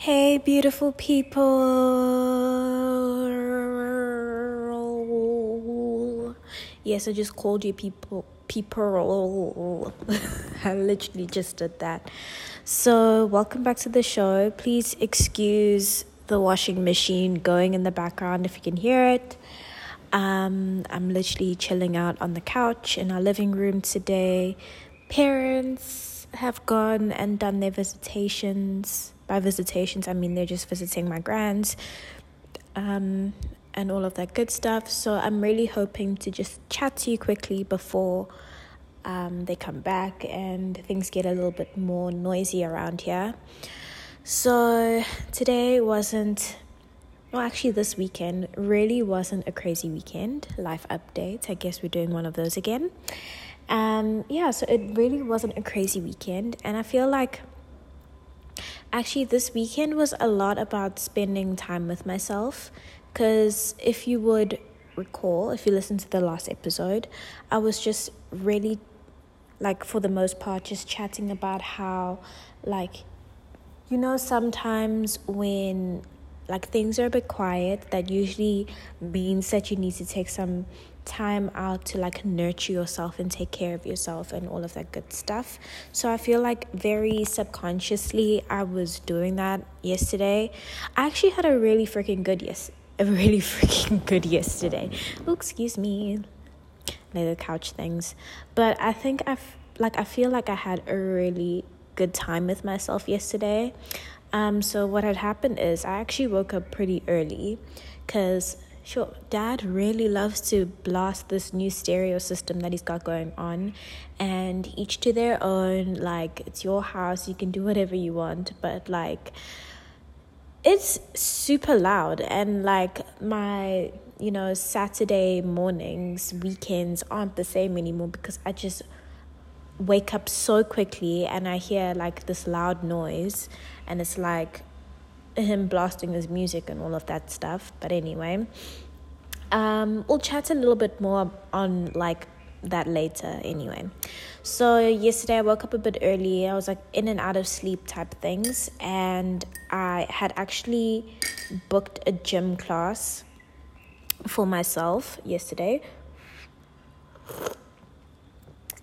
Hey, beautiful people. Yes, I just called you people. People. I literally just did that. So, welcome back to the show. Please excuse the washing machine going in the background if you can hear it. Um, I'm literally chilling out on the couch in our living room today. Parents have gone and done their visitations. By visitations, I mean they're just visiting my grands um, and all of that good stuff. So I'm really hoping to just chat to you quickly before um, they come back and things get a little bit more noisy around here. So today wasn't well, actually, this weekend really wasn't a crazy weekend. Life update. I guess we're doing one of those again. Um, yeah, so it really wasn't a crazy weekend, and I feel like actually this weekend was a lot about spending time with myself. Because if you would recall, if you listened to the last episode, I was just really, like, for the most part, just chatting about how, like, you know, sometimes when like things are a bit quiet that usually means that you need to take some time out to like nurture yourself and take care of yourself and all of that good stuff. So i feel like very subconsciously i was doing that yesterday. I actually had a really freaking good yes a really freaking good yesterday. Oh excuse me. Lay the couch things. But i think i've like i feel like i had a really good time with myself yesterday. Um, so what had happened is I actually woke up pretty early because sure. Dad really loves to blast this new stereo system that he's got going on and each to their own like it's your house you can do whatever you want but like it's super loud and like my you know saturday mornings weekends aren't the same anymore because i just wake up so quickly and I hear like this loud noise and it's like him blasting his music and all of that stuff. But anyway, um, we'll chat a little bit more on like that later anyway. So yesterday I woke up a bit early. I was like in and out of sleep type things and I had actually booked a gym class for myself yesterday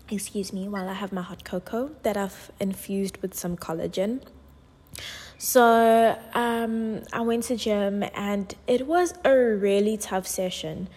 excuse me, while I have my hot cocoa that I've infused with some collagen. So um, I went to gym and it was a really tough session.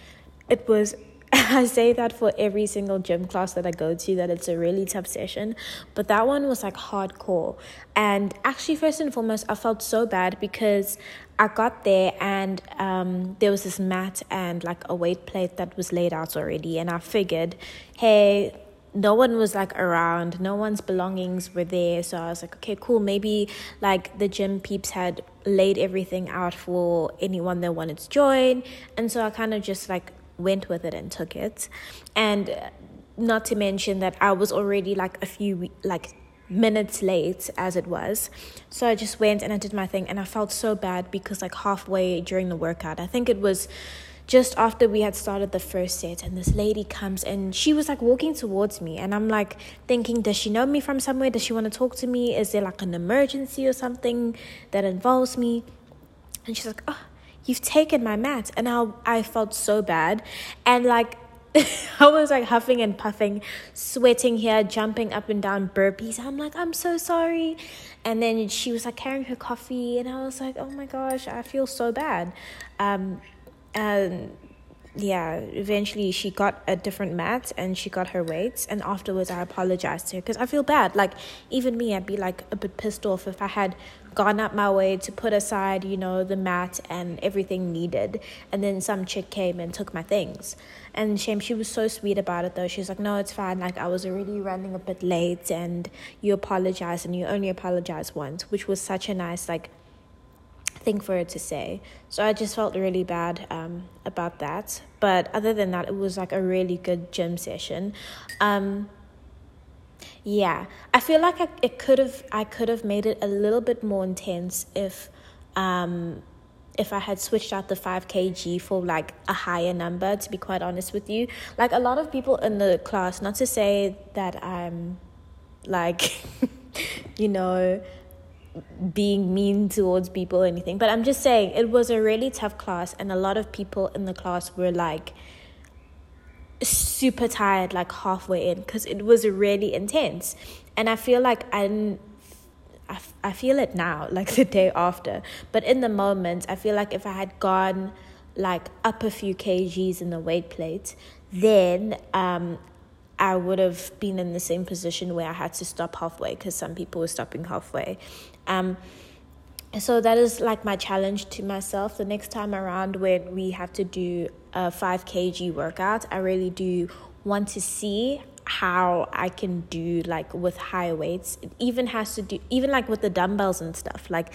It was I say that for every single gym class that I go to, that it's a really tough session. But that one was like hardcore. And actually, first and foremost, I felt so bad because I got there and um, there was this mat and like a weight plate that was laid out already. And I figured, hey, no one was like around. No one's belongings were there. So i was like okay cool. Maybe like the gym peeps had laid everything out for anyone that wanted to join. And so i kind of just like went with it and took it. And uh, not to mention that i was already like a few like minutes late as it was. So i just went and i did my thing and i felt so bad because like halfway during the workout i think it was just after we had started the first set and this lady comes and she was like walking towards me and i'm like thinking does she know me from somewhere does she want to talk to me is there like an emergency or something that involves me and she's like oh you've taken my mat and i i felt so bad and like I was like huffing and puffing, sweating here, jumping up and down burpees. I'm like, I'm so sorry. And then she was like carrying her coffee, and I was like, oh my gosh, I feel so bad. Um, and yeah, eventually she got a different mat and she got her weights. And afterwards, I apologized to her because I feel bad. Like, even me, I'd be like a bit pissed off if I had gone up my way to put aside, you know, the mat and everything needed. And then some chick came and took my things. And shame, she was so sweet about it though. She was like, no, it's fine. Like, I was already running a bit late and you apologized and you only apologized once, which was such a nice, like, for her to say. So I just felt really bad um, about that. But other than that, it was like a really good gym session. Um, yeah, I feel like I, it could have I could have made it a little bit more intense if um, if I had switched out the 5 kg for like a higher number, to be quite honest with you. Like a lot of people in the class, not to say that I'm like, you know, being mean towards people or anything, but I'm just saying it was a really tough class, and a lot of people in the class were like super tired, like halfway in, because it was really intense. And I feel like I I, I feel it now, like the day after. But in the moment, I feel like if I had gone like up a few kgs in the weight plate, then um, I would have been in the same position where I had to stop halfway because some people were stopping halfway. Um, so that is like my challenge to myself. The next time around when we have to do a 5 kg workout, I really do want to see how I can do like with high weights. It even has to do even like with the dumbbells and stuff. Like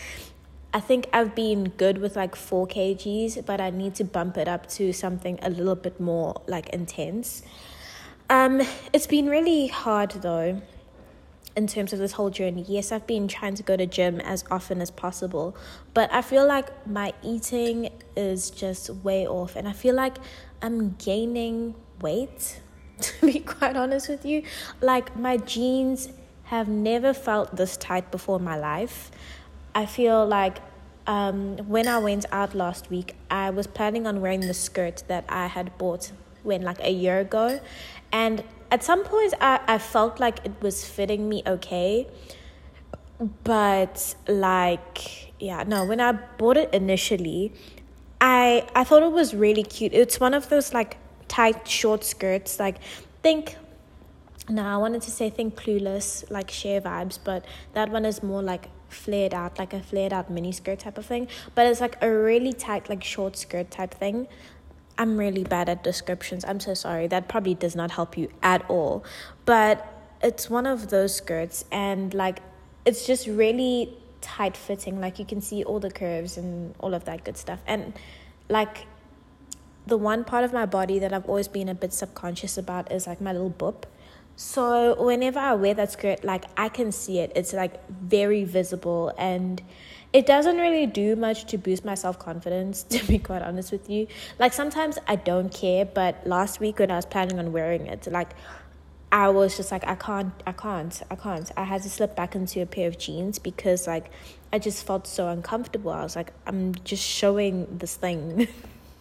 I think I've been good with like 4 kgs, but I need to bump it up to something a little bit more like intense. Um it's been really hard though in terms of this whole journey. Yes, I've been trying to go to gym as often as possible, but I feel like my eating is just way off and I feel like I'm gaining weight to be quite honest with you. Like, my jeans have never felt this tight before in my life. I feel like um, when I went out last week, I was planning on wearing the skirt that I had bought when like a year ago. And at some points, I, I felt like it was fitting me okay. But like, yeah, no, when I bought it initially, I I thought it was really cute. It's one of those like tight short skirts like think no i wanted to say think clueless like Cher vibes but that one is more like flared out like a flared out mini skirt type of thing but it's like a really tight like short skirt type thing i'm really bad at descriptions. I'm so sorry. That probably does not help you at all. But it's one of those skirts and like it's just really tight fitting. Like you can see all the curves and all of that good stuff. And like the one part of my body that I've always been a bit subconscious about is like my little boob. So whenever I wear that skirt, like I can see it. It's like very visible and it doesn't really do much to boost my self confidence, to be quite honest with you. Like sometimes I don't care, but last week when I was planning on wearing it, like I was just like I can't I can't I can't. I had to slip back into a pair of jeans because like I just felt so uncomfortable. I was like I'm just showing this thing.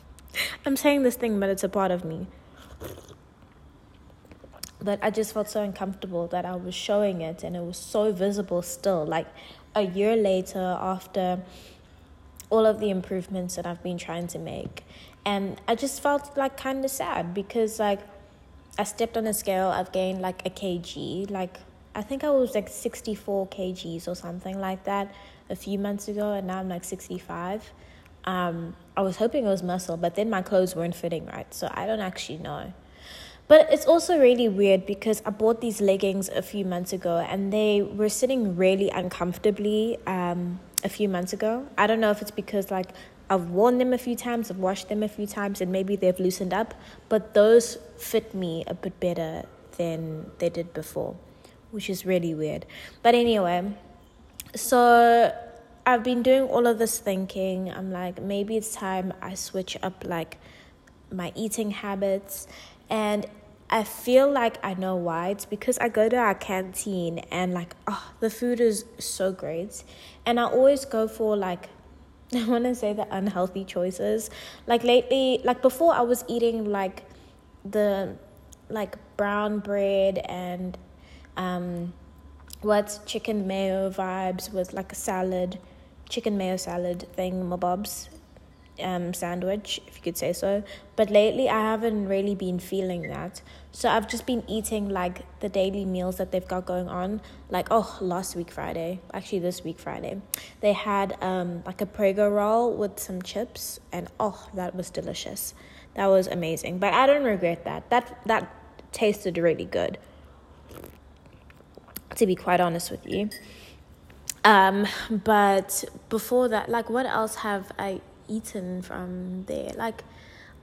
I'm saying this thing, but it's a part of me. But I just felt so uncomfortable that I was showing it and it was so visible still. Like a year later, after all of the improvements that I've been trying to make. And I just felt like kind of sad because, like, I stepped on a scale, I've gained like a kg. Like, I think I was like 64 kgs or something like that a few months ago, and now I'm like 65. Um, I was hoping it was muscle, but then my clothes weren't fitting right, so I don't actually know. But it's also really weird because I bought these leggings a few months ago and they were sitting really uncomfortably um, a few months ago. I don't know if it's because like I've worn them a few times, I've washed them a few times, and maybe they've loosened up, but those fit me a bit better than they did before, which is really weird. But anyway, so I've been doing all of this thinking. I'm like, maybe it's time I switch up like my eating habits. And I feel like I know why. It's because I go to our canteen and like, oh, the food is so great. And I always go for like, I want to say the unhealthy choices. Like lately, like before, I was eating like the like brown bread and um what's chicken mayo vibes with like a salad chicken mayo salad thing, mabobs um, sandwich, if you could say so. But lately, I haven't really been feeling that. So I've just been eating like the daily meals that they've got going on. Like, oh, last week Friday, actually this week Friday, they had um, like a Prego roll with some chips, and oh, that was delicious. That was amazing. But I don't regret that. That that tasted really good. To be quite honest with you. Um, but before that, like, what else have I eaten from there? Like,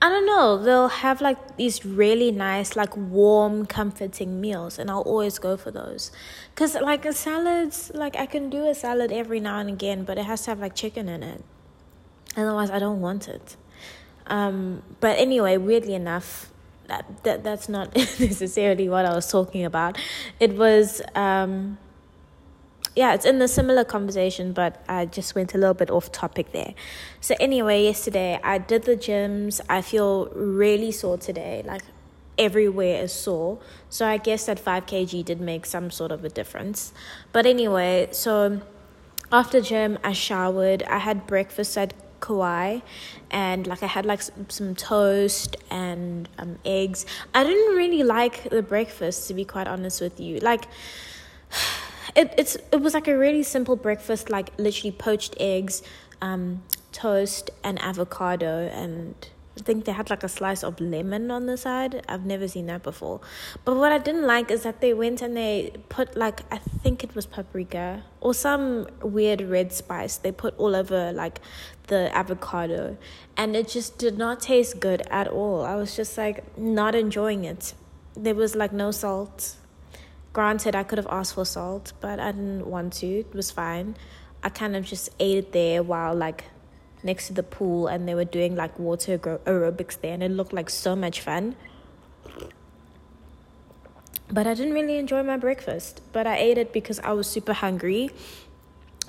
I don't know. They'll have like these really nice, like warm, comforting meals, and I'll always go for those. Cause like a salads, like I can do a salad every now and again, but it has to have like chicken in it. Otherwise, I don't want it. Um, but anyway, weirdly enough, that, that that's not necessarily what I was talking about. It was um yeah, it's in the similar conversation, but I just went a little bit off topic there. So, anyway, yesterday I did the gyms. I feel really sore today. Like, everywhere is sore. So, I guess that 5 kg did make some sort of a difference. But anyway, so after gym, I showered. I had breakfast at Kauai and like I had like some toast and um, eggs. I didn't really like the breakfast to be quite honest with you. Like it it's it was like a really simple breakfast, like literally poached eggs, um, toast, and avocado, and I think they had like a slice of lemon on the side. I've never seen that before. But what I didn't like is that they went and they put like I think it was paprika or some weird red spice. They put all over like the avocado and it just did not taste good at all. I was just like not enjoying it. There was like no salt Granted, I could have asked for salt, but I didn't want to. It was fine. I kind of just ate it there while like next to the pool and they were doing like water aerobics there and it looked like so much fun. But I didn't really enjoy my breakfast, but I ate it because I was super hungry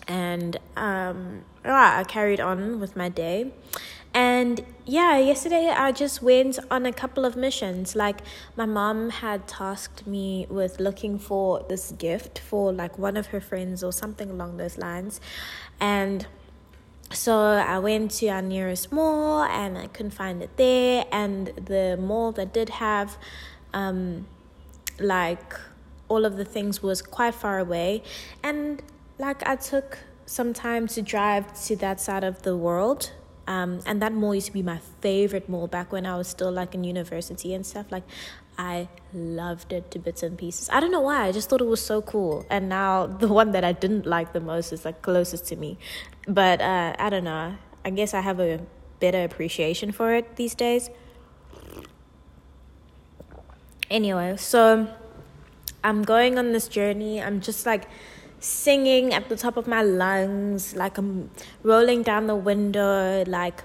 and um yeah, I carried on with my day. And yeah, yesterday I just went on a couple of missions. Like my mom had tasked me with looking for this gift for like one of her friends or something along those lines. And so I went to our nearest mall and I couldn't find it there. And the mall that did have um like all of the things was quite far away. And like I took some time to drive to that side of the world um, and that mall used to be my favorite mall back when I was still like in university and stuff. Like, I loved it to bits and pieces. I don't know why. I just thought it was so cool. And now the one that I didn't like the most is like closest to me. But uh, I don't know. I guess I have a better appreciation for it these days. Anyway, so I'm going on this journey. I'm just like singing at the top of my lungs, like I'm rolling down the window, like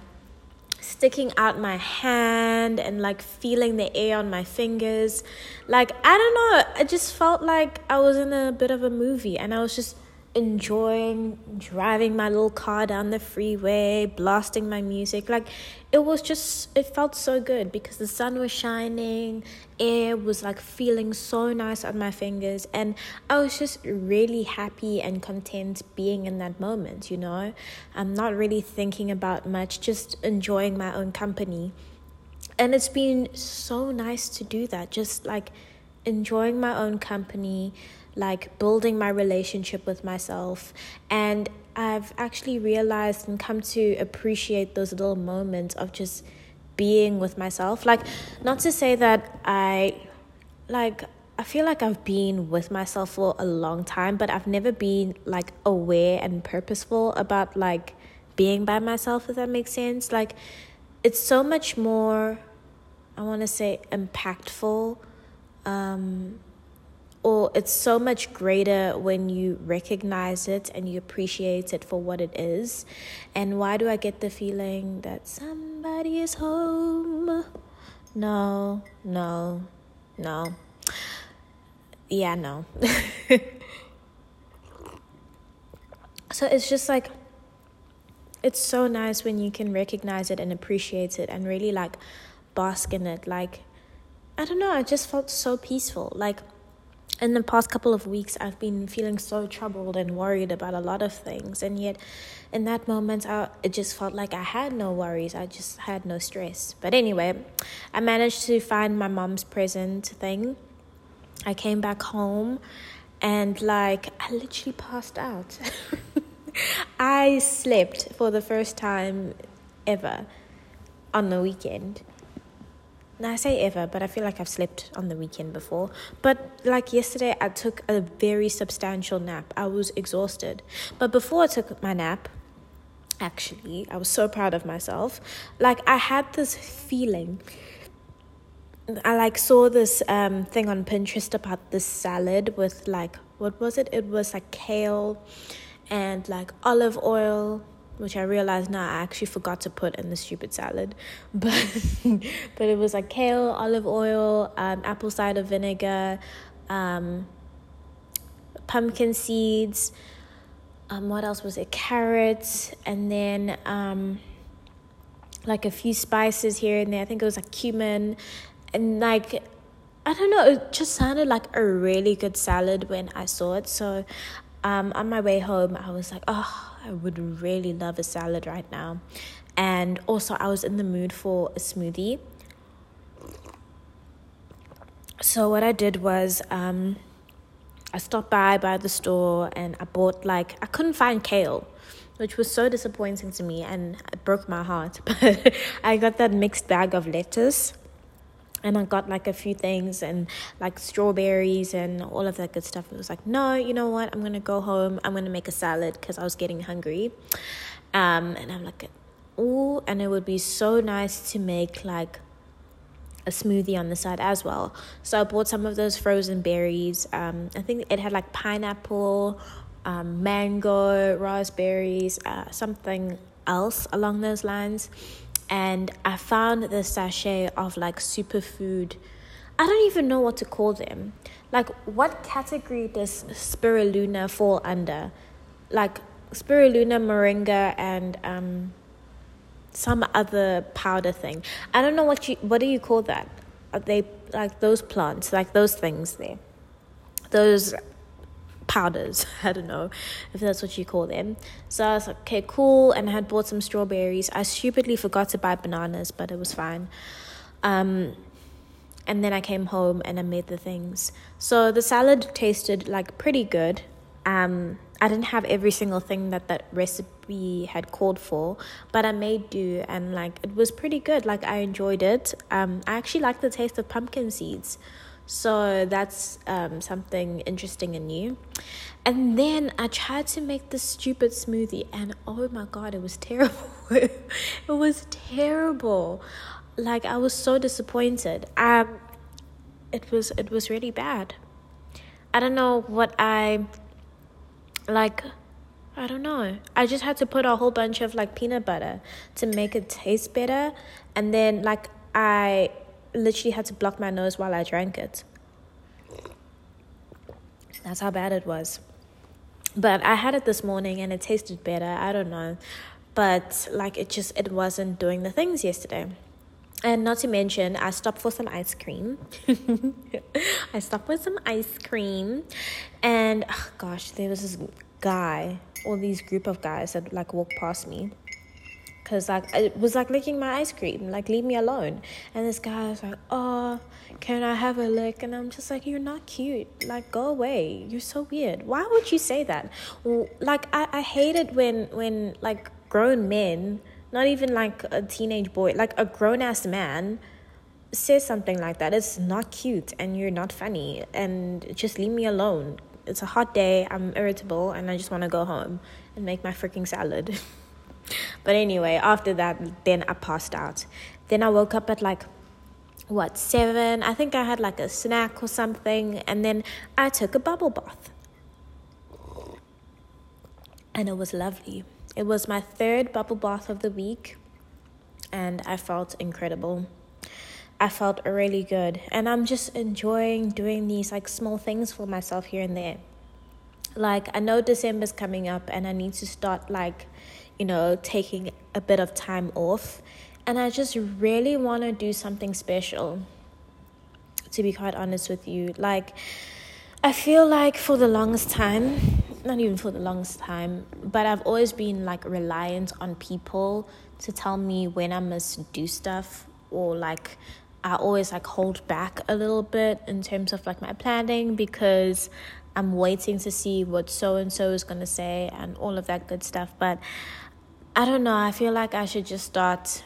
sticking out my hand and like feeling the air on my fingers. Like, I don't know, I just felt like I was in a bit of a movie and I was just enjoying driving my little car down the freeway, blasting my music. Like it was just it felt so good because the sun was shining, air was like feeling so nice on my fingers and I was just really happy and content being in that moment, you know. I'm not really thinking about much, just enjoying my own company. And it's been so nice to do that, just like enjoying my own company like building my relationship with myself. And I've actually realized and come to appreciate those little moments of just being with myself. Like, not to say that I, like, I feel like I've been with myself for a long time, but I've never been like aware and purposeful about like being by myself, if that makes sense. Like, it's so much more, I want to say, impactful. Um, or it's so much greater when you recognize it and you appreciate it for what it is. And why do I get the feeling that somebody is home? No, no, no. Yeah, no. so it's just like, it's so nice when you can recognize it and appreciate it and really like bask in it. Like, I don't know, I just felt so peaceful. Like, in the past couple of weeks, I've been feeling so troubled and worried about a lot of things. And yet, in that moment, I, it just felt like I had no worries. I just had no stress. But anyway, I managed to find my mom's present thing. I came back home and, like, I literally passed out. I slept for the first time ever on the weekend. Now I say ever, but I feel like I've slept on the weekend before. But like yesterday, I took a very substantial nap. I was exhausted. But before I took my nap, actually, I was so proud of myself. Like I had this feeling. I like saw this um thing on Pinterest about this salad with like what was it? It was like kale and like olive oil which I realized now I actually forgot to put in the stupid salad, but but it was like kale, olive oil, um, apple cider vinegar, um, pumpkin seeds. Um, what else was it? Carrots, and then um, like a few spices here and there. I think it was like cumin, and like I don't know. It just sounded like a really good salad when I saw it. So, um, on my way home, I was like, oh, I would really love a salad right now, and also I was in the mood for a smoothie. So what I did was um, I stopped by by the store and I bought like I couldn't find kale, which was so disappointing to me and it broke my heart. But I got that mixed bag of lettuce and I got like a few things and like strawberries and all of that good stuff. It was like, no, you know what? I'm gonna go home. I'm gonna make a salad because I was getting hungry. Um, and I'm like, oh, and it would be so nice to make like a smoothie on the side as well. So I bought some of those frozen berries. Um, I think it had like pineapple, um, mango, raspberries, uh, something else along those lines. And I found the sachet of like superfood. I don't even know what to call them. Like, what category does spirulina fall under? Like, spirulina, moringa, and um, some other powder thing. I don't know what you what do you call that? Are they like those plants, like those things there? Those powders. I don't know if that's what you call them. So I was like, okay, cool. And I had bought some strawberries. I stupidly forgot to buy bananas, but it was fine. Um, and then I came home and I made the things. So the salad tasted like pretty good. Um, I didn't have every single thing that that recipe had called for, but I made do and like it was pretty good. Like I enjoyed it. Um, I actually like the taste of pumpkin seeds. So that's um, something interesting and new. And then I tried to make this stupid smoothie, and oh my god, it was terrible. it was terrible. Like I was so disappointed. Um, it was it was really bad. I don't know what I like I don't know. I just had to put a whole bunch of like peanut butter to make it taste better. And then like I literally had to block my nose while I drank it. That's how bad it was. But I had it this morning and it tasted better. I don't know. But like it just it wasn't doing the things yesterday. And not to mention, I stopped for some ice cream. I stopped for some ice cream. And oh gosh, there was this guy or these group of guys that like walked past me because like it was like licking my ice cream like leave me alone. And this guy was like oh can i have a lick? And i'm just like you're not cute. Like go away. You're so weird. Why would you say that? Like i, I hate it when when like grown men not even like a teenage boy like a grown-ass man says something like that. It's not cute and you're not funny and just leave me alone. It's a hot day, I'm irritable, and I just want to go home and make my freaking salad. but anyway, after that, then I passed out. Then I woke up at like what seven i think i had like a snack or something and then i took a bubble bath and it was lovely it was my third bubble bath of the week and i felt incredible I felt really good. And I'm just enjoying doing these like small things for myself here and there. Like I know December's coming up and I need to start like, you know, taking a bit of time off. And I just really want to do something special. To be quite honest with you, like I feel like for the longest time, not even for the longest time, but I've always been like reliant on people to tell me when I must do stuff or like I always like hold back a little bit in terms of like my planning because I'm waiting to see what so and so is going to say and all of that good stuff. But I don't know, I feel like I should just start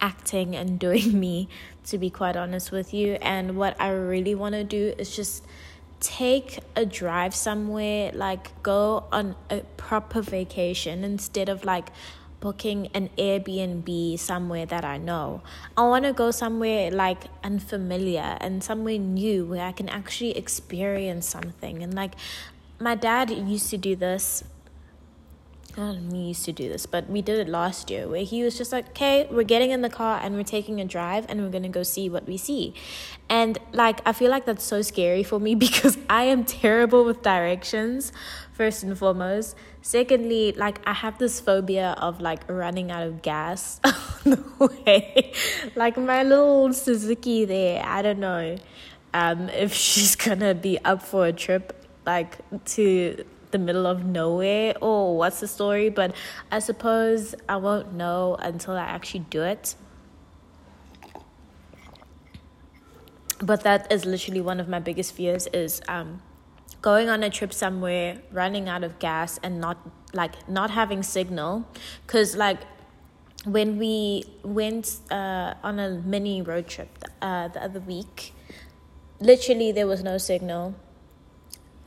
acting and doing me, to be quite honest with you. And what I really want to do is just take a drive somewhere, like go on a proper vacation instead of like booking an Airbnb somewhere that I know. I want to go somewhere like unfamiliar and somewhere new where I can actually experience something. And like my dad used to do this not me used to do this, but we did it last year where he was just like, okay, we're getting in the car and we're taking a drive and we're gonna go see what we see. And like, I feel like that's so scary for me because I am terrible with directions, first and foremost. Secondly, like, I have this phobia of like running out of gas on the way. like, my little Suzuki there, I don't know um, if she's gonna be up for a trip like to the middle of nowhere. Or what's the story, but I suppose I won't know until I actually do it. But that is literally one of my biggest fears is um, going on a trip somewhere, running out of gas and not like not having signal. Cuz like when we went uh, on a mini road trip uh, the other week, literally there was no signal.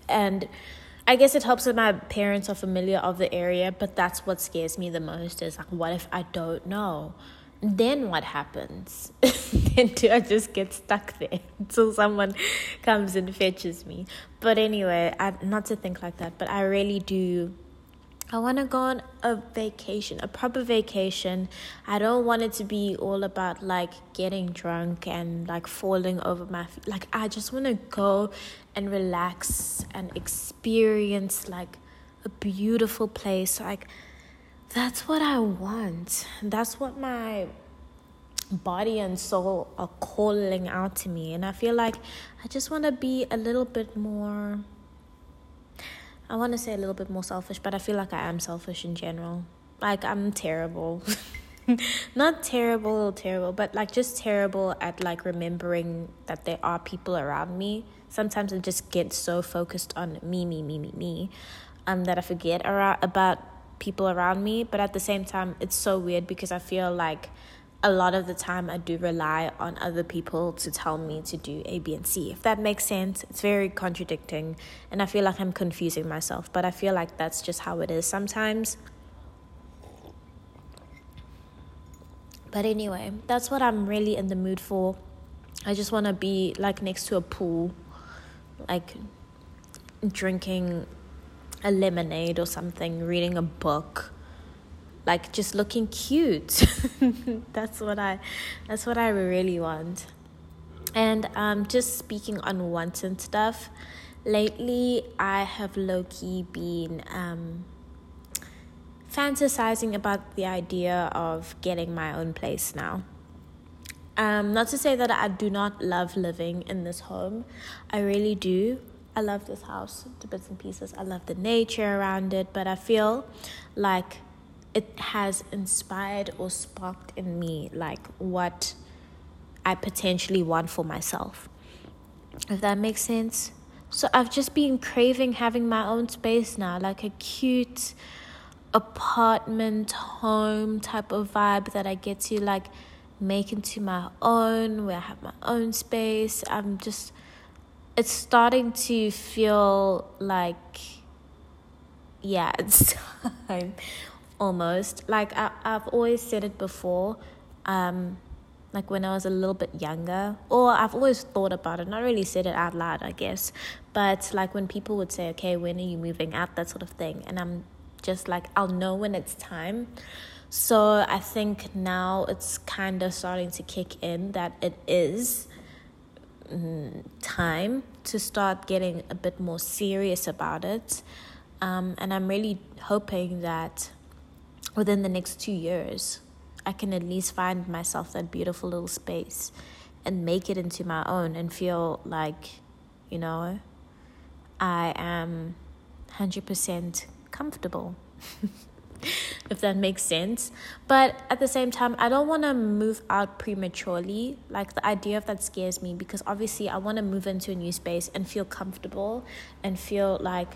And I guess it helps that my parents are familiar of the area, but that's what scares me the most is like, what if I don't know? Then what happens? then do I just get stuck there until someone comes and fetches me? But anyway, I not to think like that, but I really do I want to go on a vacation, a proper vacation. I don't want it to be all about like getting drunk and like falling over my feet. Like, I just want to go and relax and experience like a beautiful place. Like, that's what I want. That's what my body and soul are calling out to me. And I feel like I just want to be a little bit more I want to say a little bit more selfish, but I feel like I am selfish in general. Like I'm terrible. Not terrible, terrible, but like just terrible at like remembering that there are people around me. Sometimes I just get so focused on me, me, me, me, me, um, that I forget around about people around me. But at the same time, it's so weird because I feel like a lot of the time I do rely on other people to tell me to do A, B, and C. If that makes sense, it's very contradicting, and I feel like I'm confusing myself, but I feel like that's just how it is sometimes. But anyway, that's what I'm really in the mood for. I just want to be like next to a pool, like drinking a lemonade or something, reading a book like just looking cute. That's what i that's what i really want. And um just speaking on wanton stuff lately i have low-key been um fantasizing about the idea of getting my own place now. Um not to say that i do not love living in this home. I really do. I love this house to bits and pieces. I love the nature around it, but I feel like it has inspired or sparked in me like what I potentially want for myself. If that makes sense. So I've just been craving having my own space now, like a cute apartment home type of vibe that I get to like make into my own, where I have my own space. I'm just it's starting to feel like yeah, it's time almost. Like I, i've always said it before um like when i was a little bit younger or i've always thought about it not really said it out loud i guess but like when people would say okay when are you moving out? that sort of thing and i'm just like i'll know when it's time. So i think now it's kind of starting to kick in that it is mm, time to start getting a bit more serious about it um, and i'm really hoping that within the next two years, I can at least find myself that beautiful little space and make it into my own and feel like, you know, I am 100% comfortable. if that makes sense. But at the same time, I don't want to move out prematurely. Like the idea of that scares me because obviously I want to move into a new space and feel comfortable and feel like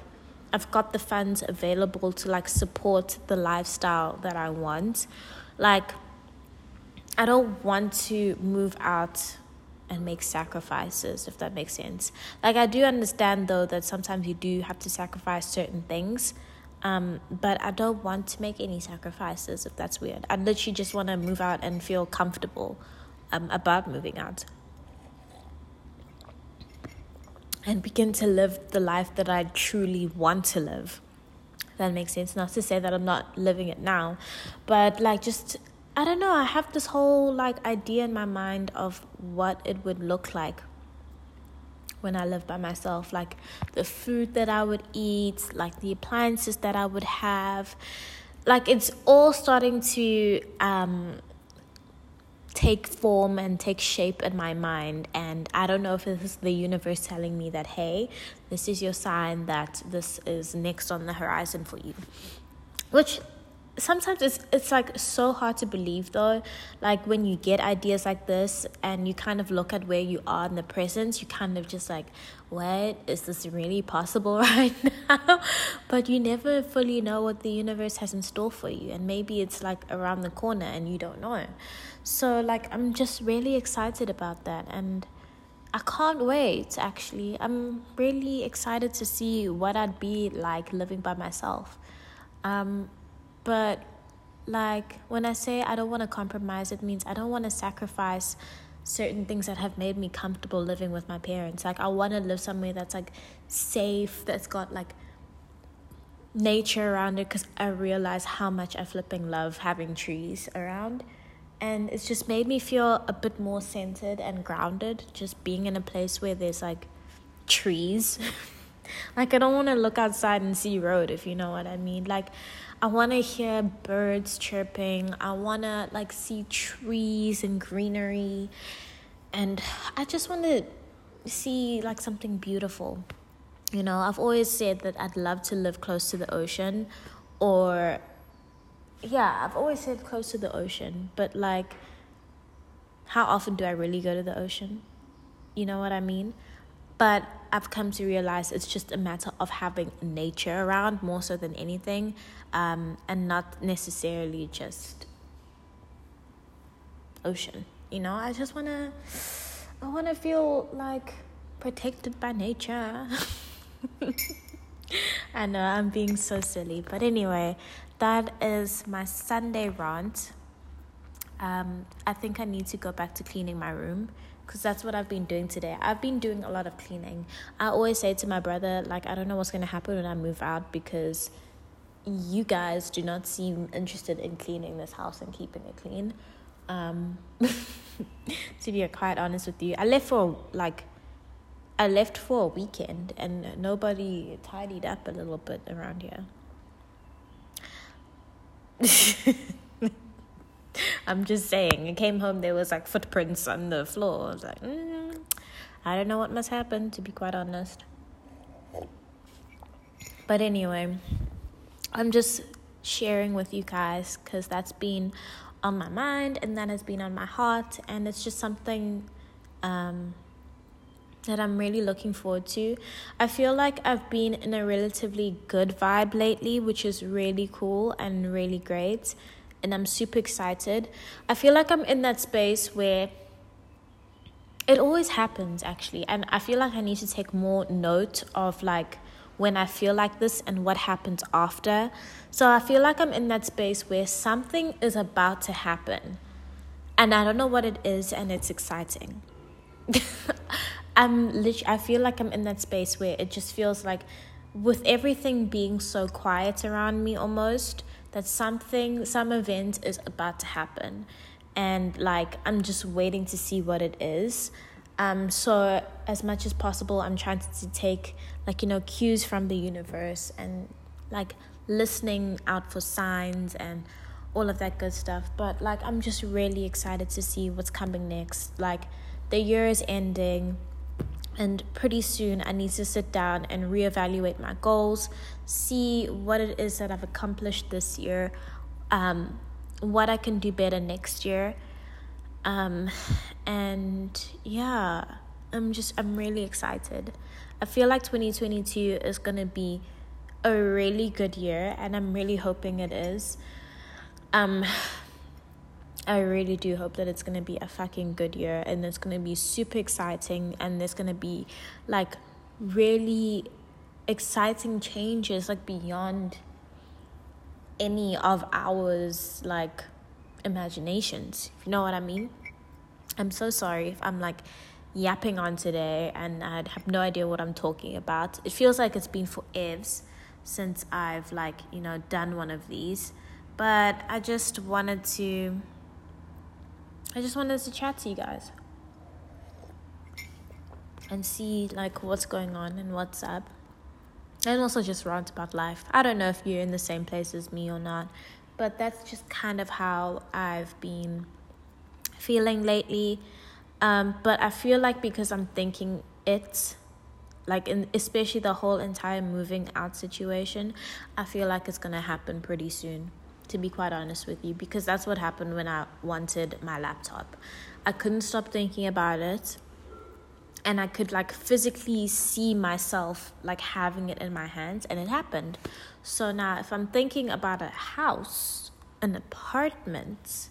I've got the funds available to like support the lifestyle that I want. Like, I don't want to move out and make sacrifices, if that makes sense. Like, I do understand though that sometimes you do have to sacrifice certain things. Um, but I don't want to make any sacrifices if that's weird. I literally just want to move out and feel comfortable um, about moving out. And begin to live the life that I truly want to live. that makes sense. Not to say that I'm not living it now, but like just I don't know, I have this whole like idea in my mind of what it would look like when I live by myself, like the food that I would eat, like the appliances that I would have. Like it's all starting to um take form and take shape in my mind. And i don't know if is the universe telling me that hey this is your sign that this is next on the horizon for you. Which sometimes it's it's like so hard to believe though like when you get ideas like this and you kind of look at where you are in the present you kind of just like what is this really possible right now but you never fully know what the universe has in store for you and maybe it's like around the corner and you don't know so like i'm just really excited about that and I can't wait actually. I'm really excited to see what I'd be like living by myself. Um, but like when I say I don't want to compromise, it means I don't want to sacrifice certain things that have made me comfortable living with my parents. Like I want to live somewhere that's like safe, that's got like nature around it because I realize how much I flipping love having trees around. And it's just made me feel a bit more centered and grounded just being in a place where there's like trees. like I don't want to look outside and see road if you know what I mean. Like I want to hear birds chirping. I want to like see trees and greenery. And I just want to see like something beautiful. You know, I've always said that I'd love to live close to the ocean or yeah, I've always said close to the ocean, but like how often do I really go to the ocean? You know what I mean? But I've come to realize it's just a matter of having nature around more so than anything, um, and not necessarily just ocean. You know, I just wanna, I wanna feel like protected by nature. I know I'm being so silly, but anyway, that is my Sunday rant. Um, I think I need to go back to cleaning my room because that's what I've been doing today. I've been doing a lot of cleaning. I always say to my brother, like, I don't know what's going to happen when I move out because you guys do not seem interested in cleaning this house and keeping it clean. Um, to be quite honest with you, I left for like, I left for a weekend and nobody tidied up a little bit around here. I'm just saying. I came home, there was like footprints on the floor. I was like, mm, I don't know what must happen, to be quite honest. But anyway, I'm just sharing with you guys because that's been on my mind and that has been on my heart, and it's just something um, that I'm really looking forward to. I feel like I've been in a relatively good vibe lately, which is really cool and really great and I'm super excited. I feel like I'm in that space where it always happens actually, and I feel like I need to take more note of like when I feel like this and what happens after. So I feel like I'm in that space where something is about to happen and I don't know what it is and it's exciting. I'm literally, I feel like I'm in that space where it just feels like with everything being so quiet around me almost that something, some event is about to happen. And like, I'm just waiting to see what it is. Um, so, as much as possible, I'm trying to, to take, like, you know, cues from the universe and like listening out for signs and all of that good stuff. But like, I'm just really excited to see what's coming next. Like, the year is ending and pretty soon, I need to sit down and reevaluate my goals, see what it is that I've accomplished this year, um, what I can do better next year. Um, and yeah, I'm just, I'm really excited. I feel like 2022 is going to be a really good year, and I'm really hoping it is. Um, I really do hope that it's going to be a fucking good year and it's going to be super exciting and there's going to be like really exciting changes like beyond any of ours like imaginations. You know what I mean? I'm so sorry if I'm like yapping on today and I have no idea what I'm talking about. It feels like it's been for evs. since I've like, you know, done one of these. But I just wanted to I just wanted to chat to you guys and see like what's going on and what's up. And also just rant about life. I don't know if you're in the same place as me or not, but that's just kind of how I've been feeling lately. Um, but I feel like because I'm thinking it, like in especially the whole entire moving out situation, I feel like it's gonna happen pretty soon. To be quite honest with you, because that's what happened when I wanted my laptop. I couldn't stop thinking about it and I could like physically see myself like having it in my hands and it happened. So now if I'm thinking about a house, an apartment,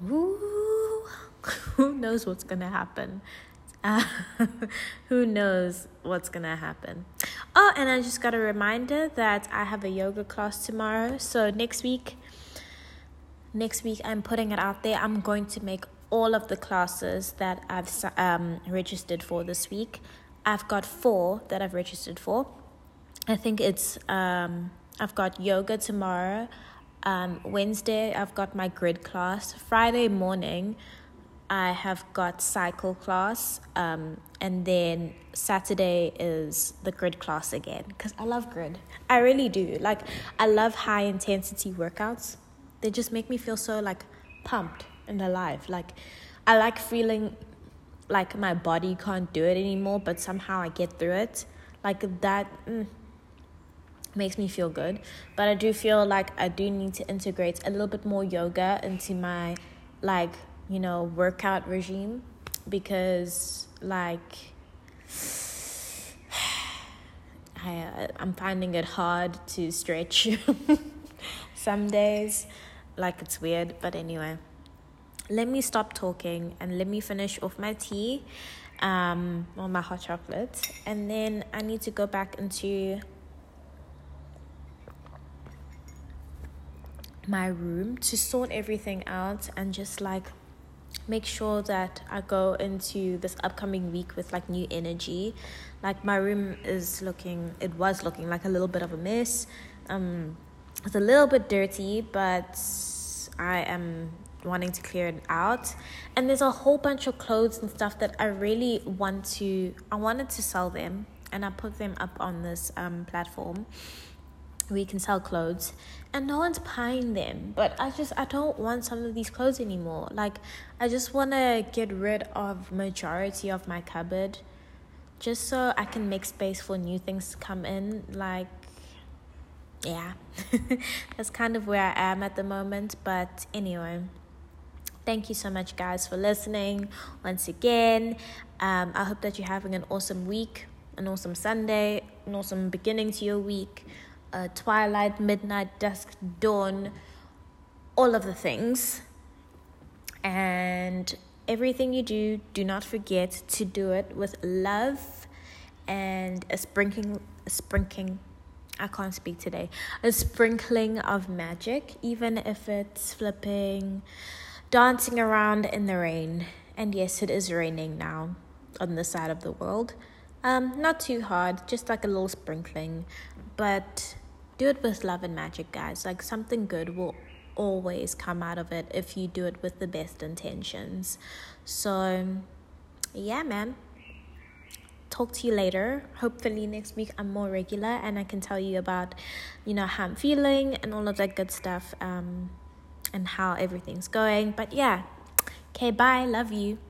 woo, who knows what's gonna happen? Uh, who knows what's gonna happen? Oh, and I just got a reminder that I have a yoga class tomorrow. So next week, next week I'm putting it out there. I'm going to make all of the classes that I've um, registered for this week. I've got four that I've registered for. I think it's um, I've got yoga tomorrow. Um, Wednesday I've got my GRIT class. Friday morning I have got cycle class. Um, and then Saturday is the GRIT class again because I love GRIT. I really do. Like I love high intensity workouts. They just make me feel so like pumped and alive. Like I like feeling like my body can't do it anymore, but somehow I get through it. Like that mm, makes me feel good. But I do feel like I do need to integrate a little bit more yoga into my like, you know, workout regime because like I uh, I'm finding it hard to stretch some days. Like it's weird, but anyway let me stop talking and let me finish off my tea um or my hot chocolate and then i need to go back into my room to sort everything out and just like make sure that I go into this upcoming week with like new energy. Like my room is looking it was looking like a little bit of a mess. Um it's a little bit dirty, but I am wanting to clear it out. And there's a whole bunch of clothes and stuff that i really want to i wanted to sell them. And i put them up on this um, platform you can sell clothes. And no one's buying them. But i just i don't want some of these clothes anymore. Like i just want to get rid of majority of my cupboard just so i can make space for new things to come in. Like yeah. That's kind of where i am at the moment. But anyway Thank you so much, guys, for listening once again. Um, I hope that you're having an awesome week, an awesome Sunday, an awesome beginning to your week, uh, twilight, midnight, dusk, dawn, all of the things. And everything you do, do not forget to do it with love and a sprinkling, a sprinkling. I can't speak today. A sprinkling of magic, even if it's flipping dancing around in the rain. And yes, it is raining now on this side of the world. Um, not too hard, just like a little sprinkling, but do it with love and magic, guys. Like something good will always come out of it if you do it with the best intentions. So, yeah, man. Talk to you later. Hopefully, next week I'm more regular and I can tell you about, you know, how I'm feeling and all of that good stuff. Um, and how everything's going. But yeah, okay, bye. Love you.